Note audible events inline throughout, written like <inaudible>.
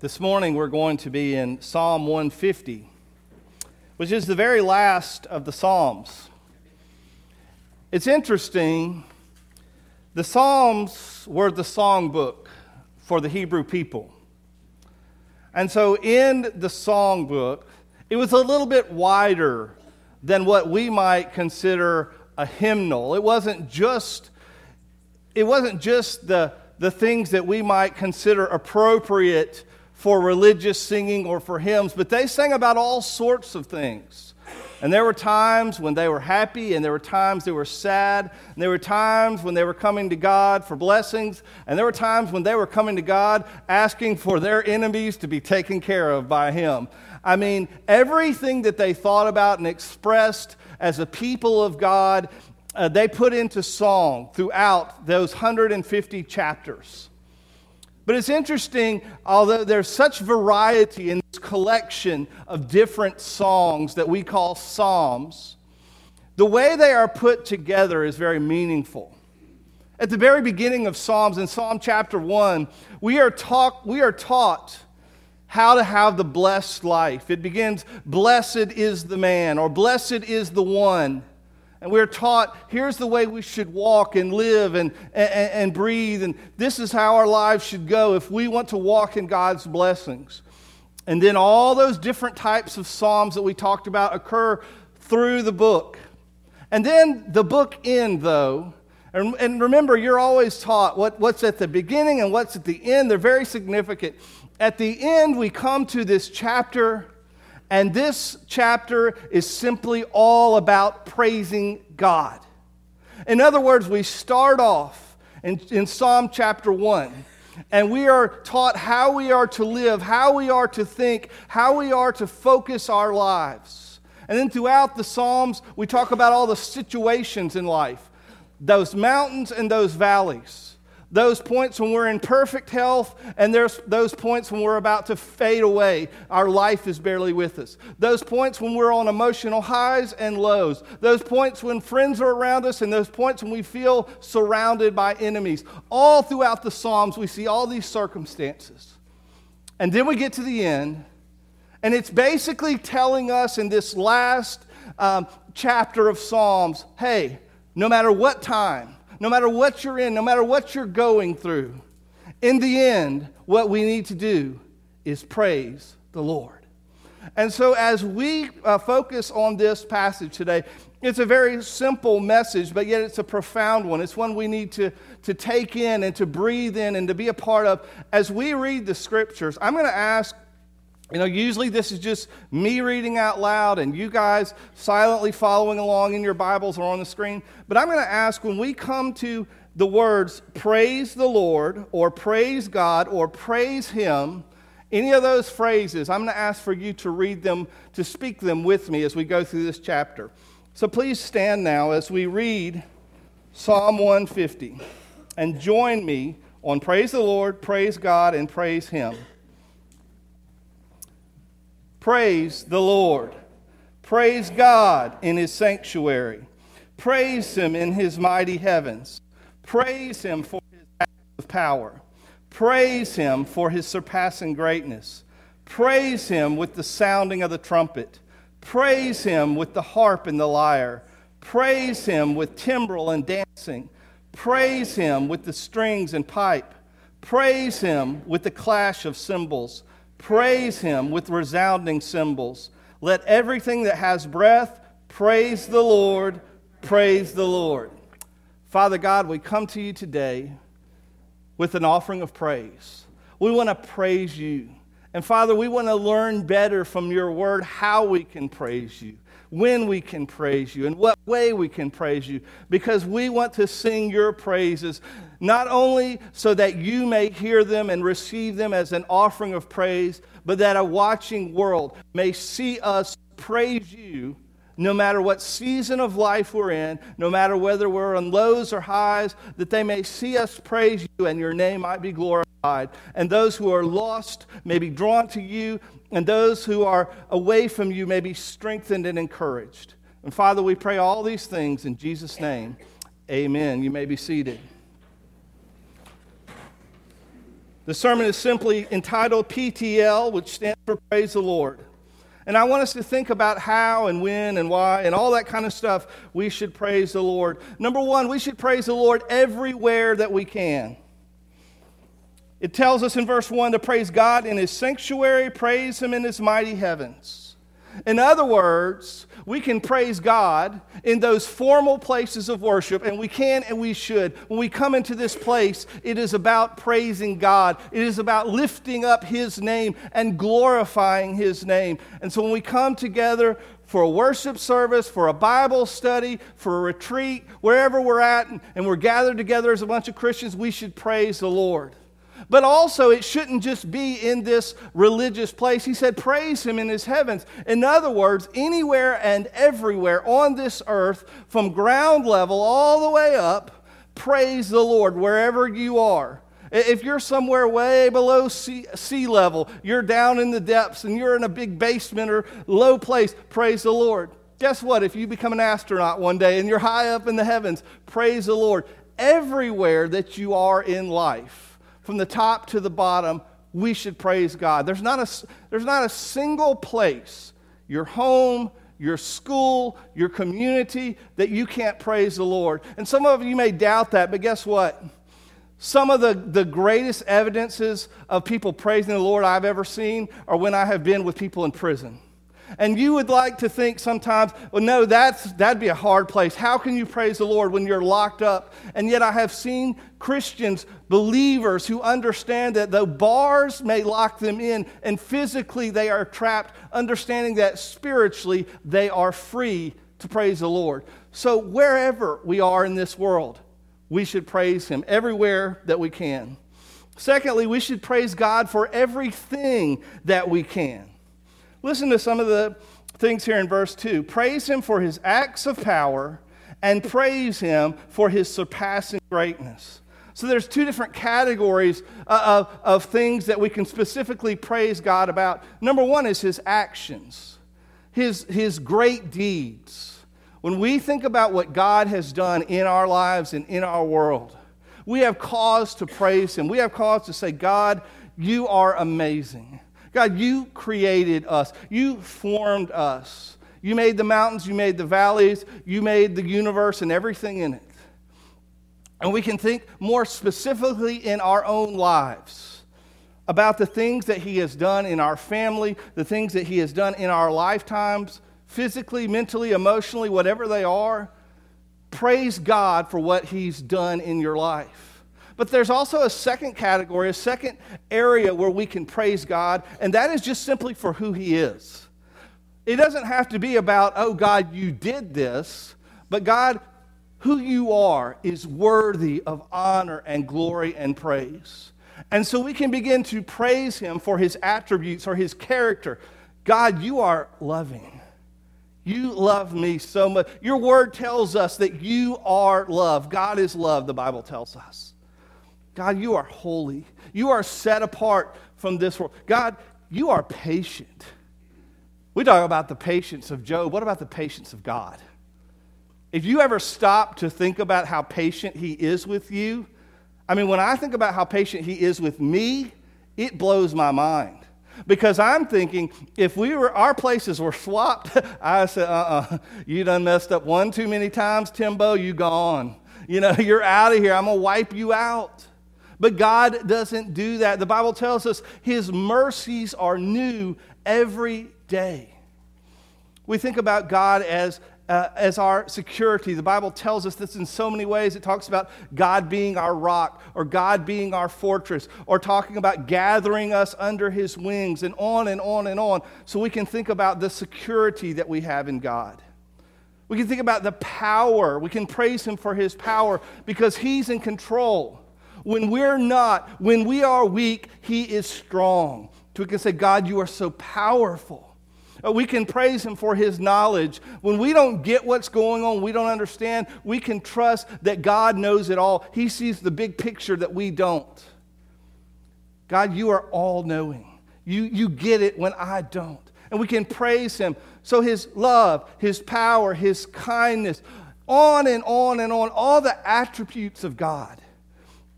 This morning we're going to be in Psalm 150, which is the very last of the Psalms. It's interesting, the Psalms were the songbook for the Hebrew people. And so in the songbook, it was a little bit wider than what we might consider a hymnal. It wasn't just it wasn't just the, the things that we might consider appropriate for religious singing or for hymns, but they sang about all sorts of things. And there were times when they were happy, and there were times they were sad, and there were times when they were coming to God for blessings, and there were times when they were coming to God asking for their enemies to be taken care of by Him. I mean, everything that they thought about and expressed as a people of God, uh, they put into song throughout those 150 chapters. But it's interesting, although there's such variety in this collection of different songs that we call psalms, the way they are put together is very meaningful. At the very beginning of Psalms, in Psalm chapter 1, we are, taught, we are taught how to have the blessed life. It begins, Blessed is the man, or Blessed is the one. And we're taught here's the way we should walk and live and, and, and, breathe, and this is how our lives should go if we want to walk in God's blessings. And then all those different types of Psalms that we talked about occur through the book. And then the book end, though. And, and remember, you're always taught what, what's at the beginning and what's at the end. They're very significant. At the end, we come to this chapter and this chapter is simply all about praising God. In other words, we start off in, in, Psalm chapter 1, and we are taught how we are to live, how we are to think, how we are to focus our lives. And then throughout the Psalms, we talk about all the situations in life those mountains and those valleys those points when we're in perfect health, and there's those points when we're about to fade away. Our life is barely with us. Those points when we're on emotional highs and lows. Those points when friends are around us, and those points when we feel surrounded by enemies. All throughout the Psalms, we see all these circumstances. And then we get to the end, and it's basically telling us in this last um, chapter of Psalms hey, no matter what time, no matter what you're in, no matter what you're going through, in the end, what we need to do is praise the Lord. And so, as we uh, focus on this passage today, it's a very simple message, but yet it's a profound one. It's one we need to, to take in and to breathe in and to be a part of. As we read the scriptures, I'm going to ask you know, usually this is just me reading out loud and you guys silently following along in your Bibles or on the screen. But I'm going to ask when we come to the words praise the Lord or praise God or praise Him, any of those phrases, I'm going to ask for you to read them, to speak them with me as we go through this chapter. So please stand now as we read Psalm 150 and join me on praise the Lord, praise God, and praise Him. Praise the Lord. Praise God in his sanctuary. Praise him in his mighty heavens. Praise him for his acts of power. Praise him for his surpassing greatness. Praise him with the sounding of the trumpet. Praise him with the harp and the lyre. Praise him with timbrel and dancing. Praise him with the strings and pipe. Praise him with the clash of cymbals. Praise him with resounding cymbals. Let everything that has breath praise the Lord. Praise the Lord. Father God, we come to you today with an offering of praise. We want to praise you. And Father, we want to learn better from your word how we can praise you when we can praise you, and what way we can praise you, because we want to sing your praises, not only so that you may hear them and receive them as an offering of praise, but that a watching world may see us praise you no matter what season of life we're in, no matter whether we're on lows or highs, that they may see us praise you and your name might be glorified. And those who are lost may be drawn to you, and those who are away from you may be strengthened and encouraged. And Father, we pray all these things in Jesus' name. Amen. You may be seated. The sermon is simply entitled PTL, which stands for Praise the Lord. And I want us to think about how and when and why and all that kind of stuff we should praise the Lord. Number one, we should praise the Lord everywhere that we can. It tells us in verse 1 to praise God in his sanctuary, praise him in his mighty heavens. In other words, we can praise God in those formal places of worship, and we can and we should. When we come into this place, it is about praising God, it is about lifting up His name and glorifying His name. And so when we come together for a worship service, for a Bible study, for a retreat, wherever we're at, and we're gathered together as a bunch of Christians, we should praise the Lord. But also, it shouldn't just be in this religious place. He said, Praise him in his heavens. In other words, anywhere and everywhere on this earth, from ground level all the way up, praise the Lord wherever you are. If you're somewhere way below sea, sea, level, you're down in the depths and you're in a big basement or low place, praise the Lord. Guess what? If you become an astronaut one day and you're high up in the heavens, praise the Lord. Everywhere that you are in life, from the top to the bottom, we should praise God. There's not a, there's not a single place, your home, your school, your community, that you can't praise the Lord. And some of you may doubt that, but guess what? Some of the, the greatest evidences of people praising the Lord I've ever seen are when I have been with people in prison. And you would like to think sometimes, well, no, that's, that'd be a hard place. How can you praise the Lord when you're locked up? And yet I have seen Christians, believers who understand that though bars may lock them in and physically they are trapped, understanding that spiritually they are free to praise the Lord. So wherever we are in this world, we should praise Him everywhere that we can. Secondly, we should praise God for everything that we can. Listen to some of the things here in verse 2. Praise him for his acts of power and praise him for his surpassing greatness. So there's two different categories of, of things that we can specifically praise God about. Number one is his actions, his, his great deeds. When we think about what God has done in our lives and in our world, we have cause to praise him. We have cause to say, God, you are amazing. God, you created us, you formed us. You made the mountains, you made the valleys, you made the universe and everything in it. And we can think more specifically in our own lives about the things that He has done in our family, the things that He has done in our lifetimes, physically, mentally, emotionally, whatever they are. Praise God for what He's done in your life. But there's also a second category, a second area where we can praise God, and that is just simply for who He is. It doesn't have to be about, oh, God, you did this, but God, who you are is worthy of honor and glory and praise. And so we can begin to praise Him for His attributes or His character. God, you are loving. You love me so much. Your word tells us that you are love. God is love, the Bible tells us. God, you are holy. You are set apart from this world. God, you are patient. We talk about the patience of Job. What about the patience of God? If you ever stop to think about how patient He is with you, I mean, when I think about how patient He is with me, it blows my mind. Because I'm thinking, if we were, our places were swapped, <laughs> I said, uh uh-uh, uh you done messed up one too many times, Timbo, you gone. You know, <laughs> you're out of here. I'm to wipe you out. But God doesn't do that. The Bible tells us His mercies are new every day. We think about God as, uh, as our security. The Bible tells us this in so many ways. It talks about God being our rock, or God being our fortress, or talking about gathering us under His wings, and on and on and on. So we can think about the security that we have in God. We can think about the power. We can praise Him for His power because He's in control. When we're not, when we are weak, He is strong. So we can say, God, you are so powerful. Uh, we can praise Him for His knowledge. When we don't get what's going on, we don't understand, we can trust that God knows it all. He sees the big picture that we don't. God, you are all knowing. You, you get it when I don't. And we can praise Him. So His love, His power, His kindness, on and on and on, all the attributes of God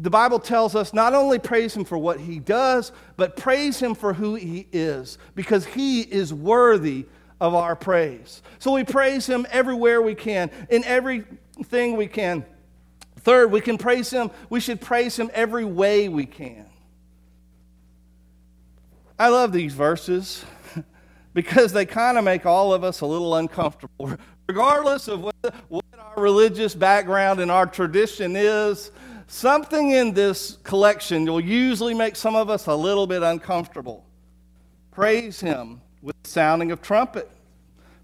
the Bible tells us not only praise him for what he does, but praise him for who he is, because he is worthy of our praise. So we praise him everywhere we can, in everything we can. Third, we can praise him, we should praise him every way we can. I love these verses <laughs> because they kind of make all of us a little uncomfortable. <laughs> Regardless of what, what our religious background and our tradition is, something in this collection will usually make some of us a little bit uncomfortable. Praise Him with the sounding of trumpet,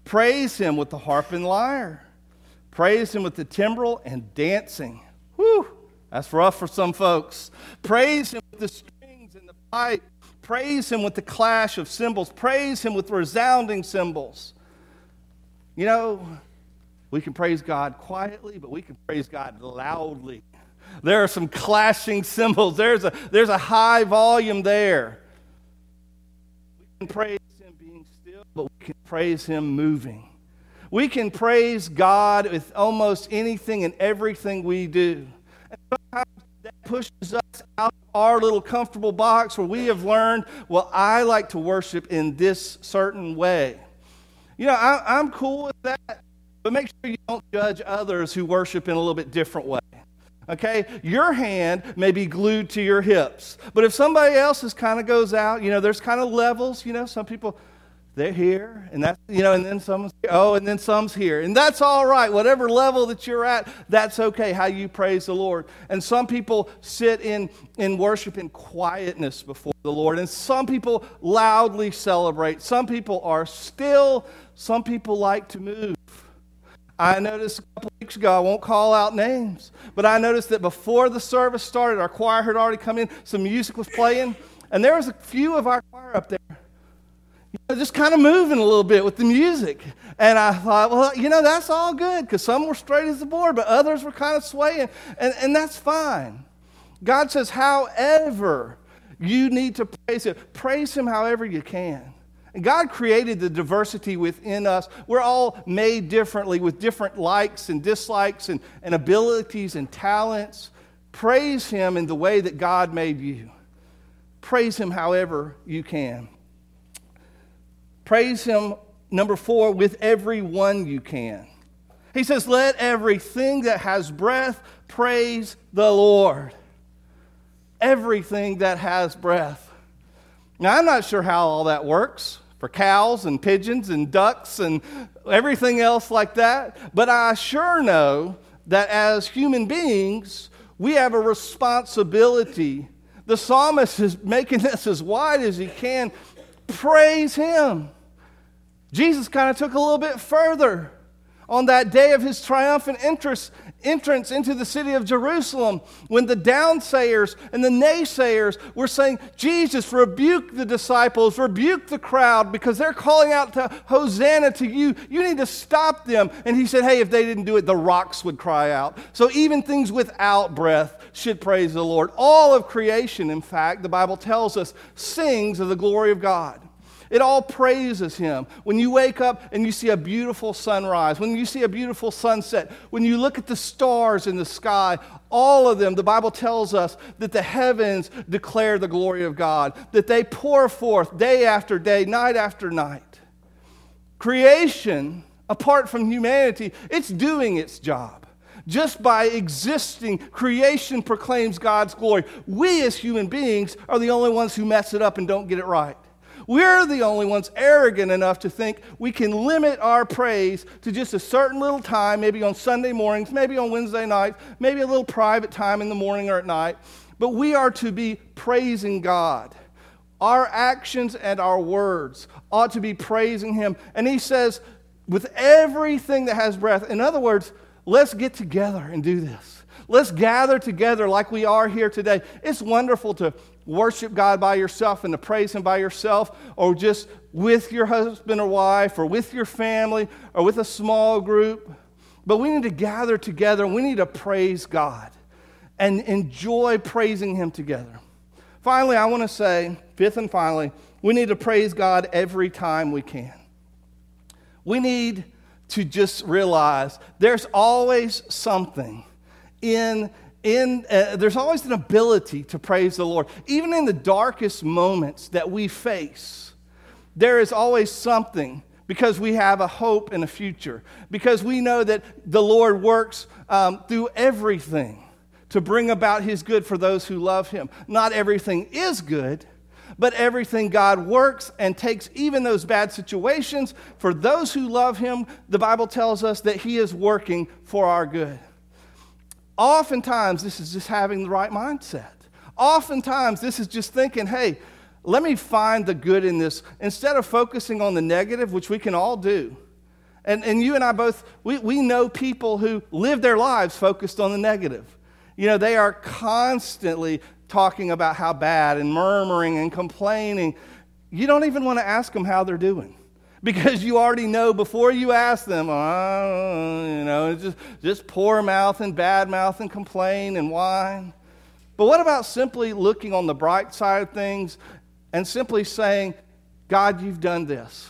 praise Him with the harp and lyre, praise Him with the timbrel and dancing. Whew, that's rough for some folks. Praise Him with the strings and the pipe. Praise Him with the clash of cymbals. Praise Him with resounding cymbals. You know, we can praise God quietly, but we can praise God loudly. There are some clashing cymbals. There's a, there's a high volume there. We can praise Him being still, but we can praise Him moving. We can praise God with almost anything and everything we do. And sometimes that pushes us out of our little comfortable box where we have learned, well, I like to worship in this certain way. You know, I, I'm cool with that, but make sure you don't judge others who worship in a little bit different way. Okay? Your hand may be glued to your hips. But if somebody else's kind of goes out, you know, there's kind of levels, you know, some people they're here and that's you know and then some's here. oh and then some's here and that's all right whatever level that you're at that's okay how you praise the lord and some people sit in in worship in quietness before the lord and some people loudly celebrate some people are still some people like to move I noticed a couple weeks ago, I won't call out names, but I noticed that before the service started, our choir had already come in, some music was playing, and there was a few of our choir up there, you know, just kind of moving a little bit with the music. And I thought, well, you know, that's all good because some were straight as the board, but others were kind of swaying, and, and that's fine. God says, however you need to praise Him, praise Him however you can. God created the diversity within us. We're all made differently with different likes and dislikes and, and abilities and talents. Praise Him in the way that God made you. Praise Him however you can. Praise Him, number four, with everyone you can. He says, Let everything that has breath praise the Lord. Everything that has breath. Now, I'm not sure how all that works for cows and pigeons and ducks and everything else like that. But I sure know that as human beings, we have a responsibility. The psalmist is making this as wide as he can. Praise him. Jesus kind of took a little bit further on that day of his triumphant entrance into the city of Jerusalem when the downsayers and the naysayers were saying, Jesus, rebuke the disciples, rebuke the crowd because they're calling out to Hosanna to you. You need to stop them. And he said, Hey, if they didn't do it, the rocks would cry out. So even things without breath should praise the Lord. All of creation, in fact, the Bible tells us, sings of the glory of God. It all praises Him. When you wake up and you see a beautiful sunrise, when you see a beautiful sunset, when you look at the stars in the sky, all of them, the Bible tells us that the heavens declare the glory of God, that they pour forth day after day, night after night. Creation, apart from humanity, it's doing its job. Just by existing, creation proclaims God's glory. We as human beings are the only ones who mess it up and don't get it right. We're the only ones arrogant enough to think we can limit our praise to just a certain little time, maybe on Sunday mornings, maybe on Wednesday nights, maybe a little private time in the morning or at night. But we are to be praising God. Our actions and our words ought to be praising Him. And He says, with everything that has breath, in other words, let's get together and do this. Let's gather together like we are here today. It's wonderful to worship God by yourself and to praise Him by yourself, or just with your husband or wife, or with your family, or with a small group. But we need to gather together we need to praise God and enjoy praising Him together. Finally, I want to say, fifth and finally, we need to praise God every time we can. We need to just realize there's always something in in, uh, there's always an ability to praise the Lord. Even in the darkest moments that we face, there is always something because we have a hope and a future, because we know that the Lord works um, through everything to bring about his good for those who love him. Not everything is good, but everything God works and takes even those bad situations for those who love him. The Bible tells us that he is working for our good. Oftentimes, this is just having the right mindset. Oftentimes, this is just thinking, hey, let me find the good in this instead of focusing on the negative, which we can all do. And, and you and I both, we, we know people who live their lives focused on the negative. You know, they are constantly talking about how bad and murmuring and complaining. You don't even want to ask them how they're doing because you already know before you ask them, oh, you know, just, just poor mouth and bad mouth and complain and whine. But what about simply looking on the bright side of things and simply saying, God, you've done this?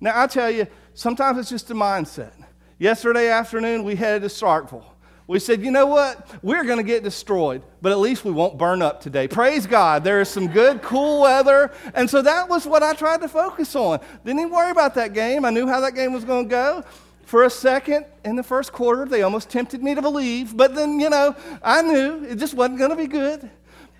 Now, I tell you, sometimes it's just a mindset. Yesterday afternoon, we headed to Starkville. We said, you know what? We're going to get destroyed, but at least we won't burn up today. Praise God. There is some good, cool weather. And so that was what I tried to focus on. Didn't even worry about that game. I knew how that game was going to go. For a second in the first quarter, they almost tempted me to believe, but then, you know, I knew it just wasn't going to be good.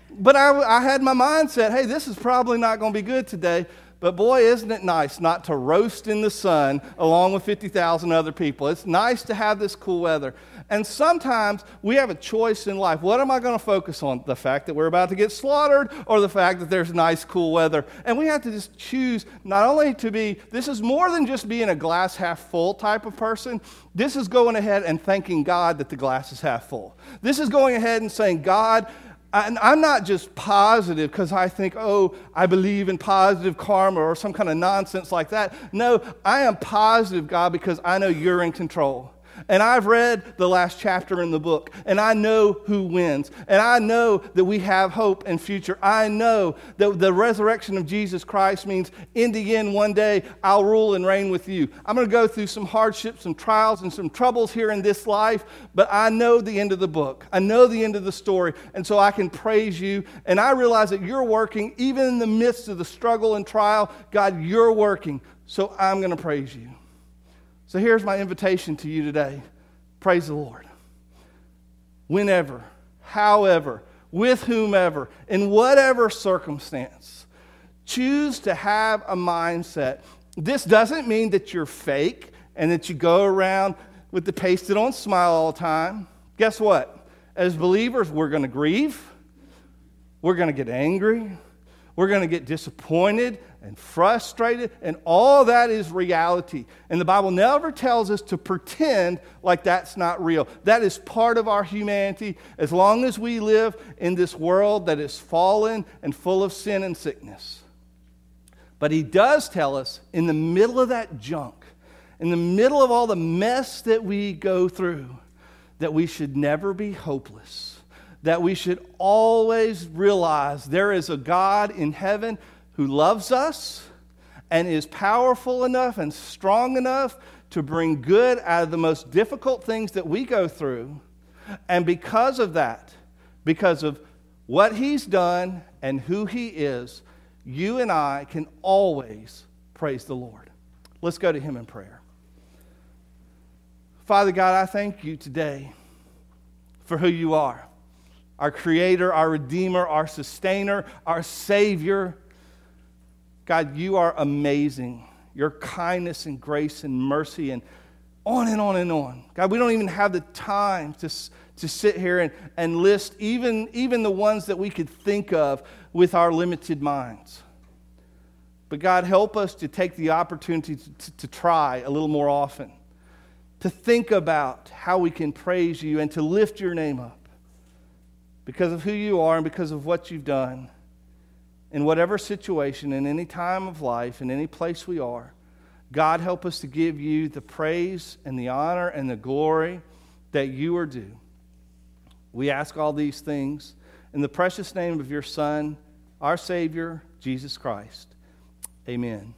But I, I had my mindset hey, this is probably not going to be good today. But boy, isn't it nice not to roast in the sun along with 50,000 other people? It's nice to have this cool weather. And sometimes we have a choice in life. What am I going to focus on? The fact that we're about to get slaughtered or the fact that there's nice, cool weather? And we have to just choose not only to be, this is more than just being a glass half full type of person. This is going ahead and thanking God that the glass is half full. This is going ahead and saying, God, and I'm not just positive because I think, oh, I believe in positive karma or some kind of nonsense like that. No, I am positive, God, because I know you're in control. And I've read the last chapter in the book, and I know who wins. And I know that we have hope and future. I know that the resurrection of Jesus Christ means in the end, one day, I'll rule and reign with you. I'm going to go through some hardships, some trials, and some troubles here in this life, but I know the end of the book. I know the end of the story, and so I can praise you. And I realize that you're working even in the midst of the struggle and trial. God, you're working. So I'm going to praise you. So here's my invitation to you today praise the Lord. Whenever, however, with whomever, in whatever circumstance, choose to have a mindset. This doesn't mean that you're fake and that you go around with the pasted on smile all the time. Guess what? As believers, we're going to grieve, we're going to get angry, we're going to get disappointed and frustrated, and all that is reality. And the Bible never tells us to pretend like that's not real. That is part of our humanity as long as we live in this world that is fallen and full of sin and sickness. But He does tell us in the middle of that junk, in the middle of all the mess that we go through, that we should never be hopeless. That we should always realize there is a God in heaven who loves us and is powerful enough and strong enough to bring good out of the most difficult things that we go through. And because of that, because of what he's done and who he is, you and I can always praise the Lord. Let's go to him in prayer. Father God, I thank you today for who you are our creator, our redeemer, our sustainer, our savior God, you are amazing. Your kindness and grace and mercy and on and on and on. God, we don't even have the time to, to sit here and, and list even, even the ones that we could think of with our limited minds. But God, help us to take the opportunity to, to, to try a little more often, to think about how we can praise you and to lift your name up because of who you are and because of what you've done in whatever situation, in any time of life, in any place we are, God, help us to give you the praise and the honor and the glory that you are due. We ask all these things in the precious name of your Son, our Savior, Jesus Christ. Amen.